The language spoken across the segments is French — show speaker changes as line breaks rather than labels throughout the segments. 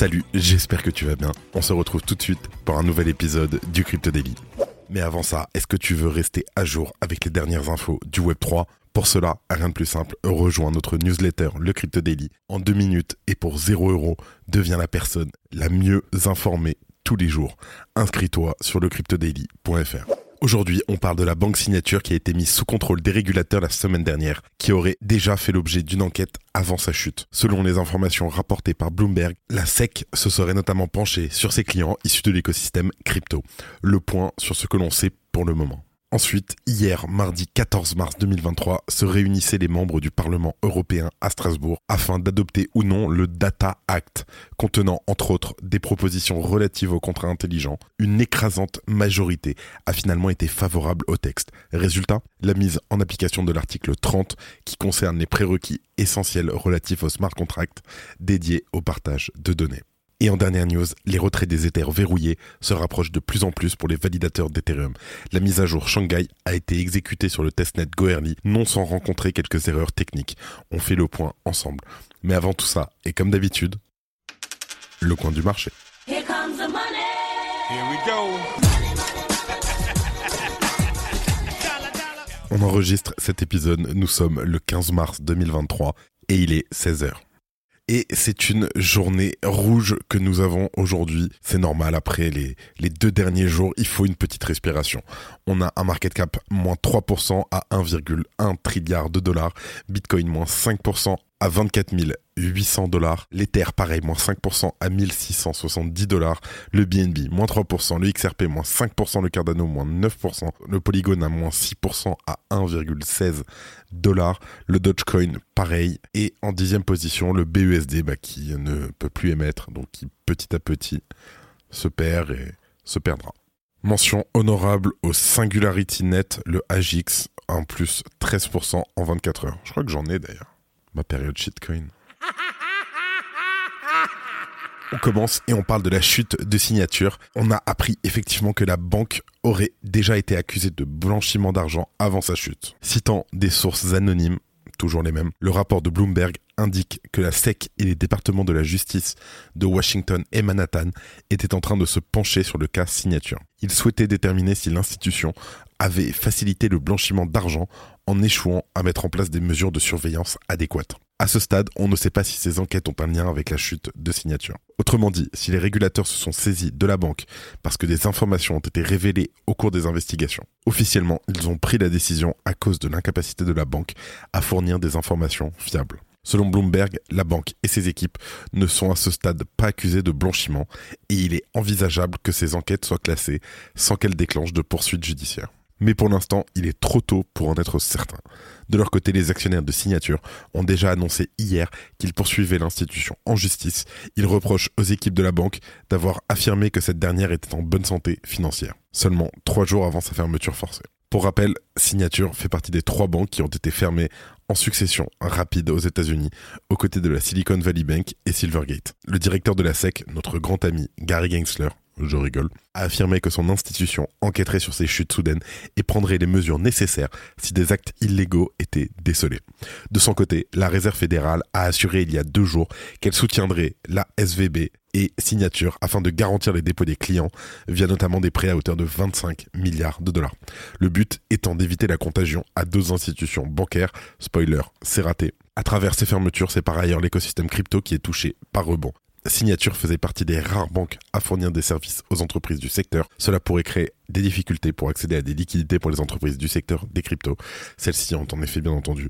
Salut, j'espère que tu vas bien. On se retrouve tout de suite pour un nouvel épisode du Crypto Daily. Mais avant ça, est-ce que tu veux rester à jour avec les dernières infos du Web3 Pour cela, rien de plus simple, rejoins notre newsletter, le Crypto Daily, en deux minutes et pour 0 euros, deviens la personne la mieux informée tous les jours. Inscris-toi sur lecryptodaily.fr. Aujourd'hui, on parle de la banque signature qui a été mise sous contrôle des régulateurs la semaine dernière, qui aurait déjà fait l'objet d'une enquête avant sa chute. Selon les informations rapportées par Bloomberg, la SEC se serait notamment penchée sur ses clients issus de l'écosystème crypto. Le point sur ce que l'on sait pour le moment. Ensuite, hier, mardi 14 mars 2023, se réunissaient les membres du Parlement européen à Strasbourg afin d'adopter ou non le Data Act, contenant entre autres des propositions relatives aux contrats intelligents. Une écrasante majorité a finalement été favorable au texte. Résultat, la mise en application de l'article 30 qui concerne les prérequis essentiels relatifs aux smart contracts dédiés au partage de données. Et en dernière news, les retraits des Ethers verrouillés se rapprochent de plus en plus pour les validateurs d'Ethereum. La mise à jour Shanghai a été exécutée sur le testnet Goerli, non sans rencontrer quelques erreurs techniques. On fait le point ensemble. Mais avant tout ça, et comme d'habitude, le coin du marché.
Here comes the money.
Here we go.
On enregistre cet épisode, nous sommes le 15 mars 2023 et il est 16h. Et c'est une journée rouge que nous avons aujourd'hui. C'est normal, après les, deux derniers jours, il faut une petite respiration. On a un market cap moins 3% à 1,1 trilliard de dollars. Bitcoin moins 5% à 24 800 dollars. L'Ether, pareil, moins 5% à 1670 dollars. Le BNB, moins 3%. Le XRP, moins 5%. Le Cardano, moins 9%. Le Polygon à moins 6% à 1,16 dollars. Le Dogecoin, pareil. Et en dixième position, le BUSD, bah, qui ne peut plus émettre, donc qui petit à petit se perd et se perdra. Mention honorable au Singularity Net, le AGX, en plus 13% en 24 heures. Je crois que j'en ai d'ailleurs. Ma période shitcoin. On commence et on parle de la chute de signature. On a appris effectivement que la banque aurait déjà été accusée de blanchiment d'argent avant sa chute. Citant des sources anonymes, toujours les mêmes, le rapport de Bloomberg indique que la SEC et les départements de la justice de Washington et Manhattan étaient en train de se pencher sur le cas signature. Ils souhaitaient déterminer si l'institution avait facilité le blanchiment d'argent en échouant à mettre en place des mesures de surveillance adéquates. À ce stade, on ne sait pas si ces enquêtes ont un lien avec la chute de signature. Autrement dit, si les régulateurs se sont saisis de la banque parce que des informations ont été révélées au cours des investigations, officiellement, ils ont pris la décision à cause de l'incapacité de la banque à fournir des informations fiables. Selon Bloomberg, la banque et ses équipes ne sont à ce stade pas accusées de blanchiment et il est envisageable que ces enquêtes soient classées sans qu'elles déclenchent de poursuites judiciaires. Mais pour l'instant, il est trop tôt pour en être certain. De leur côté, les actionnaires de signature ont déjà annoncé hier qu'ils poursuivaient l'institution en justice. Ils reprochent aux équipes de la banque d'avoir affirmé que cette dernière était en bonne santé financière, seulement trois jours avant sa fermeture forcée. Pour rappel, Signature fait partie des trois banques qui ont été fermées en succession rapide aux États-Unis, aux côtés de la Silicon Valley Bank et Silvergate. Le directeur de la SEC, notre grand ami Gary Gensler, je rigole, a affirmé que son institution enquêterait sur ces chutes soudaines et prendrait les mesures nécessaires si des actes illégaux étaient décelés. De son côté, la Réserve fédérale a assuré il y a deux jours qu'elle soutiendrait la SVB et signature afin de garantir les dépôts des clients via notamment des prêts à hauteur de 25 milliards de dollars. Le but étant d'éviter la contagion à deux institutions bancaires. Spoiler, c'est raté. À travers ces fermetures, c'est par ailleurs l'écosystème crypto qui est touché par rebond. Signature faisait partie des rares banques à fournir des services aux entreprises du secteur. Cela pourrait créer des difficultés pour accéder à des liquidités pour les entreprises du secteur des cryptos. Celles-ci ont en effet bien entendu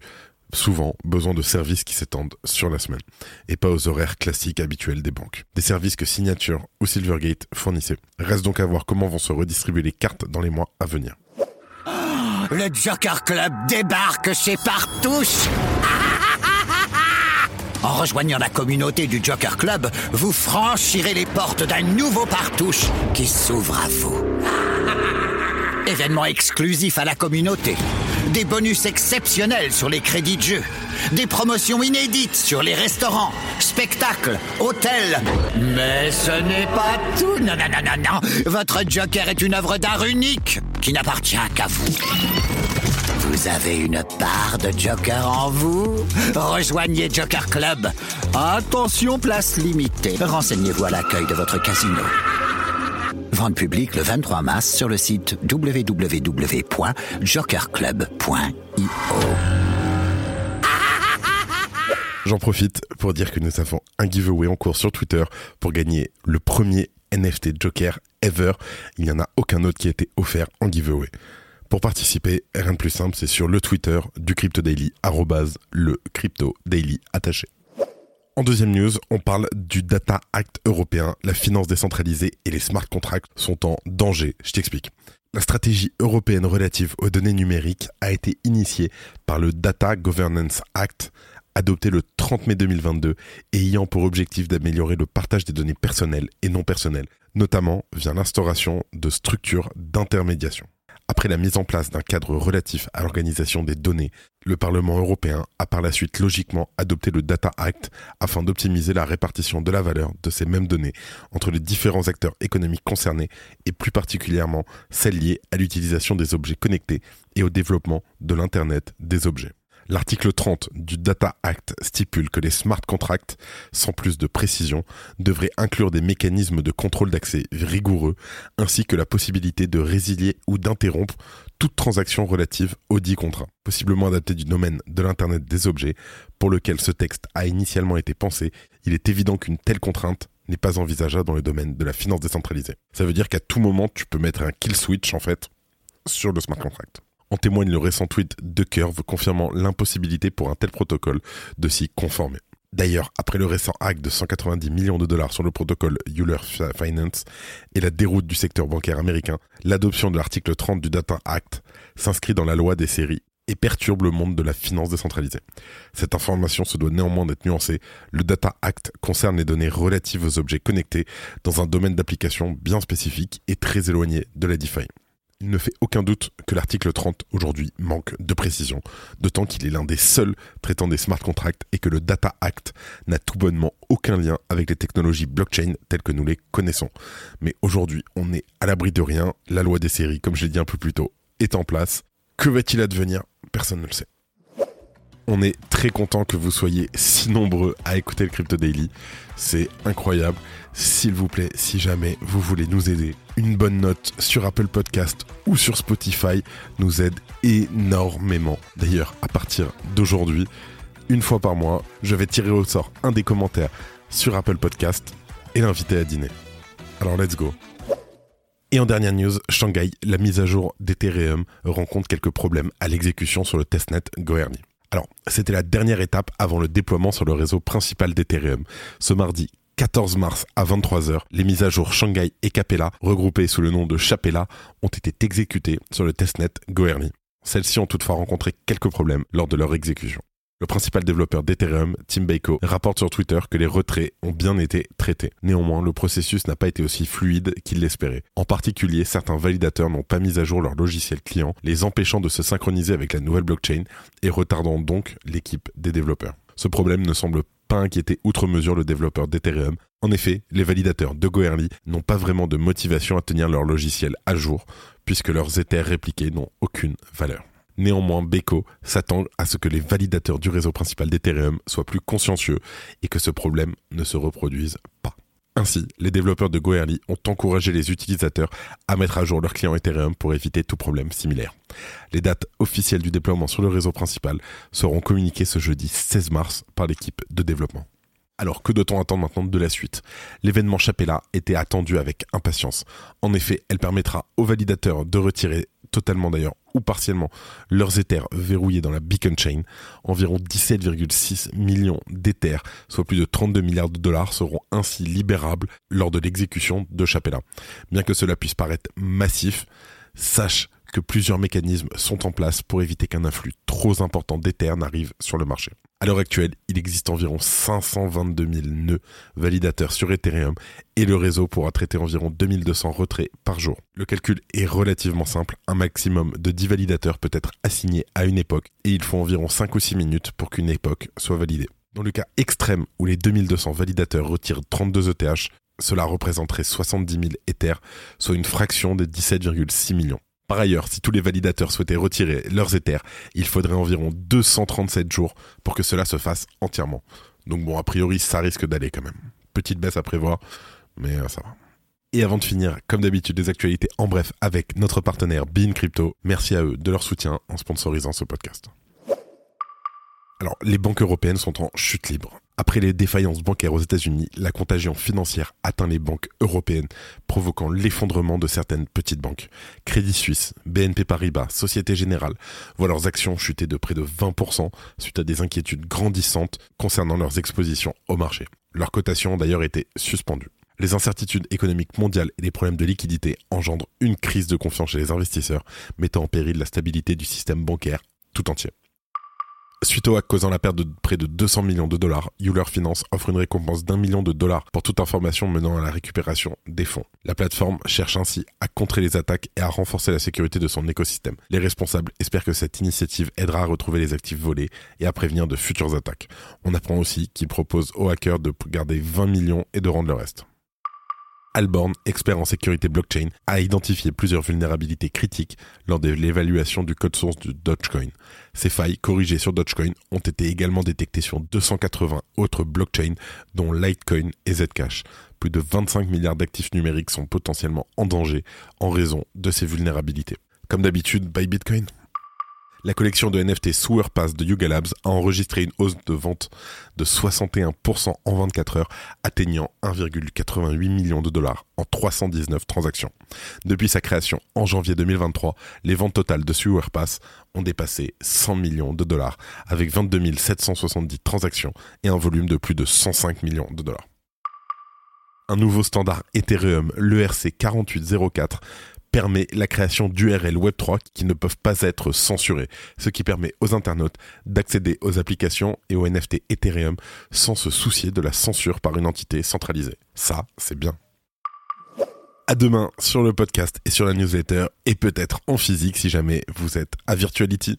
souvent besoin de services qui s'étendent sur la semaine et pas aux horaires classiques habituels des banques. Des services que Signature ou Silvergate fournissaient. Reste donc à voir comment vont se redistribuer les cartes dans les mois à venir.
Le Joker Club débarque chez Partouche En rejoignant la communauté du Joker Club, vous franchirez les portes d'un nouveau Partouche qui s'ouvre à vous. Événements exclusifs à la communauté. Des bonus exceptionnels sur les crédits de jeu. Des promotions inédites sur les restaurants, spectacles, hôtels. Mais ce n'est pas tout. Non, non, non, non, non. Votre Joker est une œuvre d'art unique qui n'appartient qu'à vous. Vous avez une part de Joker en vous? Rejoignez Joker Club. Attention, place limitée. Renseignez-vous à l'accueil de votre casino. Vente publique le 23 mars sur le site www.jokerclub.io.
J'en profite pour dire que nous avons un giveaway en cours sur Twitter pour gagner le premier NFT Joker ever. Il n'y en a aucun autre qui a été offert en giveaway. Pour participer, rien de plus simple, c'est sur le Twitter du Crypto Daily, le Crypto Daily attaché. En deuxième news, on parle du Data Act européen. La finance décentralisée et les smart contracts sont en danger. Je t'explique. La stratégie européenne relative aux données numériques a été initiée par le Data Governance Act, adopté le 30 mai 2022 et ayant pour objectif d'améliorer le partage des données personnelles et non personnelles, notamment via l'instauration de structures d'intermédiation. Après la mise en place d'un cadre relatif à l'organisation des données, le Parlement européen a par la suite logiquement adopté le Data Act afin d'optimiser la répartition de la valeur de ces mêmes données entre les différents acteurs économiques concernés et plus particulièrement celles liées à l'utilisation des objets connectés et au développement de l'Internet des objets. L'article 30 du Data Act stipule que les smart contracts, sans plus de précision, devraient inclure des mécanismes de contrôle d'accès rigoureux, ainsi que la possibilité de résilier ou d'interrompre toute transaction relative au dit contrat, possiblement adapté du domaine de l'Internet des objets, pour lequel ce texte a initialement été pensé, il est évident qu'une telle contrainte n'est pas envisageable dans le domaine de la finance décentralisée. Ça veut dire qu'à tout moment, tu peux mettre un kill switch, en fait, sur le smart contract. En témoigne le récent tweet de Curve confirmant l'impossibilité pour un tel protocole de s'y conformer. D'ailleurs, après le récent hack de 190 millions de dollars sur le protocole Euler Finance et la déroute du secteur bancaire américain, l'adoption de l'article 30 du Data Act s'inscrit dans la loi des séries et perturbe le monde de la finance décentralisée. Cette information se doit néanmoins d'être nuancée. Le Data Act concerne les données relatives aux objets connectés dans un domaine d'application bien spécifique et très éloigné de la DeFi. Il ne fait aucun doute que l'article 30 aujourd'hui manque de précision, d'autant qu'il est l'un des seuls traitant des smart contracts et que le Data Act n'a tout bonnement aucun lien avec les technologies blockchain telles que nous les connaissons. Mais aujourd'hui, on est à l'abri de rien, la loi des séries, comme je l'ai dit un peu plus tôt, est en place. Que va-t-il advenir? Personne ne le sait. On est très content que vous soyez si nombreux à écouter le Crypto Daily. C'est incroyable. S'il vous plaît, si jamais vous voulez nous aider, une bonne note sur Apple Podcast ou sur Spotify nous aide énormément. D'ailleurs, à partir d'aujourd'hui, une fois par mois, je vais tirer au sort un des commentaires sur Apple Podcast et l'inviter à dîner. Alors let's go. Et en dernière news, Shanghai, la mise à jour d'Ethereum rencontre quelques problèmes à l'exécution sur le testnet Goerli. Alors, c'était la dernière étape avant le déploiement sur le réseau principal d'Ethereum. Ce mardi 14 mars à 23h, les mises à jour Shanghai et Capella, regroupées sous le nom de Chapella, ont été exécutées sur le testnet Goerli. Celles-ci ont toutefois rencontré quelques problèmes lors de leur exécution. Le principal développeur d'Ethereum, Tim Baco, rapporte sur Twitter que les retraits ont bien été traités. Néanmoins, le processus n'a pas été aussi fluide qu'il l'espérait. En particulier, certains validateurs n'ont pas mis à jour leur logiciel client, les empêchant de se synchroniser avec la nouvelle blockchain et retardant donc l'équipe des développeurs. Ce problème ne semble pas inquiéter outre mesure le développeur d'Ethereum. En effet, les validateurs de Goerli n'ont pas vraiment de motivation à tenir leur logiciel à jour, puisque leurs Ethers répliqués n'ont aucune valeur. Néanmoins, Beko s'attend à ce que les validateurs du réseau principal d'Ethereum soient plus consciencieux et que ce problème ne se reproduise pas. Ainsi, les développeurs de Goerli ont encouragé les utilisateurs à mettre à jour leurs clients Ethereum pour éviter tout problème similaire. Les dates officielles du déploiement sur le réseau principal seront communiquées ce jeudi 16 mars par l'équipe de développement. Alors que doit-on attendre maintenant de la suite? L'événement Chapella était attendu avec impatience. En effet, elle permettra aux validateurs de retirer totalement d'ailleurs ou partiellement leurs Ethers verrouillés dans la Beacon Chain. Environ 17,6 millions d'Ethers, soit plus de 32 milliards de dollars, seront ainsi libérables lors de l'exécution de Chapella. Bien que cela puisse paraître massif, sache que plusieurs mécanismes sont en place pour éviter qu'un afflux trop important d'Ethers n'arrive sur le marché. À l'heure actuelle, il existe environ 522 000 nœuds validateurs sur Ethereum et le réseau pourra traiter environ 2200 retraits par jour. Le calcul est relativement simple, un maximum de 10 validateurs peut être assigné à une époque et il faut environ 5 ou 6 minutes pour qu'une époque soit validée. Dans le cas extrême où les 2200 validateurs retirent 32 ETH, cela représenterait 70 000 Ethers, soit une fraction des 17,6 millions. Par ailleurs, si tous les validateurs souhaitaient retirer leurs Ethers, il faudrait environ 237 jours pour que cela se fasse entièrement. Donc bon, a priori, ça risque d'aller quand même. Petite baisse à prévoir, mais euh, ça va. Et avant de finir, comme d'habitude, des actualités en bref avec notre partenaire Bean Crypto. Merci à eux de leur soutien en sponsorisant ce podcast. Alors, les banques européennes sont en chute libre. Après les défaillances bancaires aux États-Unis, la contagion financière atteint les banques européennes, provoquant l'effondrement de certaines petites banques. Crédit Suisse, BNP Paribas, Société Générale voient leurs actions chuter de près de 20% suite à des inquiétudes grandissantes concernant leurs expositions au marché. Leurs cotations ont d'ailleurs été suspendues. Les incertitudes économiques mondiales et les problèmes de liquidité engendrent une crise de confiance chez les investisseurs, mettant en péril la stabilité du système bancaire tout entier. Suite au hack causant la perte de près de 200 millions de dollars, Euler Finance offre une récompense d'un million de dollars pour toute information menant à la récupération des fonds. La plateforme cherche ainsi à contrer les attaques et à renforcer la sécurité de son écosystème. Les responsables espèrent que cette initiative aidera à retrouver les actifs volés et à prévenir de futures attaques. On apprend aussi qu'ils proposent aux hackers de garder 20 millions et de rendre le reste. Alborn, expert en sécurité blockchain, a identifié plusieurs vulnérabilités critiques lors de l'évaluation du code source du Dogecoin. Ces failles corrigées sur Dogecoin ont été également détectées sur 280 autres blockchains, dont Litecoin et Zcash. Plus de 25 milliards d'actifs numériques sont potentiellement en danger en raison de ces vulnérabilités. Comme d'habitude, by Bitcoin la collection de NFT Sewer de Yuga Labs a enregistré une hausse de vente de 61% en 24 heures, atteignant 1,88 million de dollars en 319 transactions. Depuis sa création en janvier 2023, les ventes totales de Sewer Pass ont dépassé 100 millions de dollars, avec 22 770 transactions et un volume de plus de 105 millions de dollars un nouveau standard Ethereum, l'ERC 4804, permet la création d'URL Web3 qui ne peuvent pas être censurées, ce qui permet aux internautes d'accéder aux applications et aux NFT Ethereum sans se soucier de la censure par une entité centralisée. Ça, c'est bien. À demain sur le podcast et sur la newsletter et peut-être en physique si jamais vous êtes à Virtuality.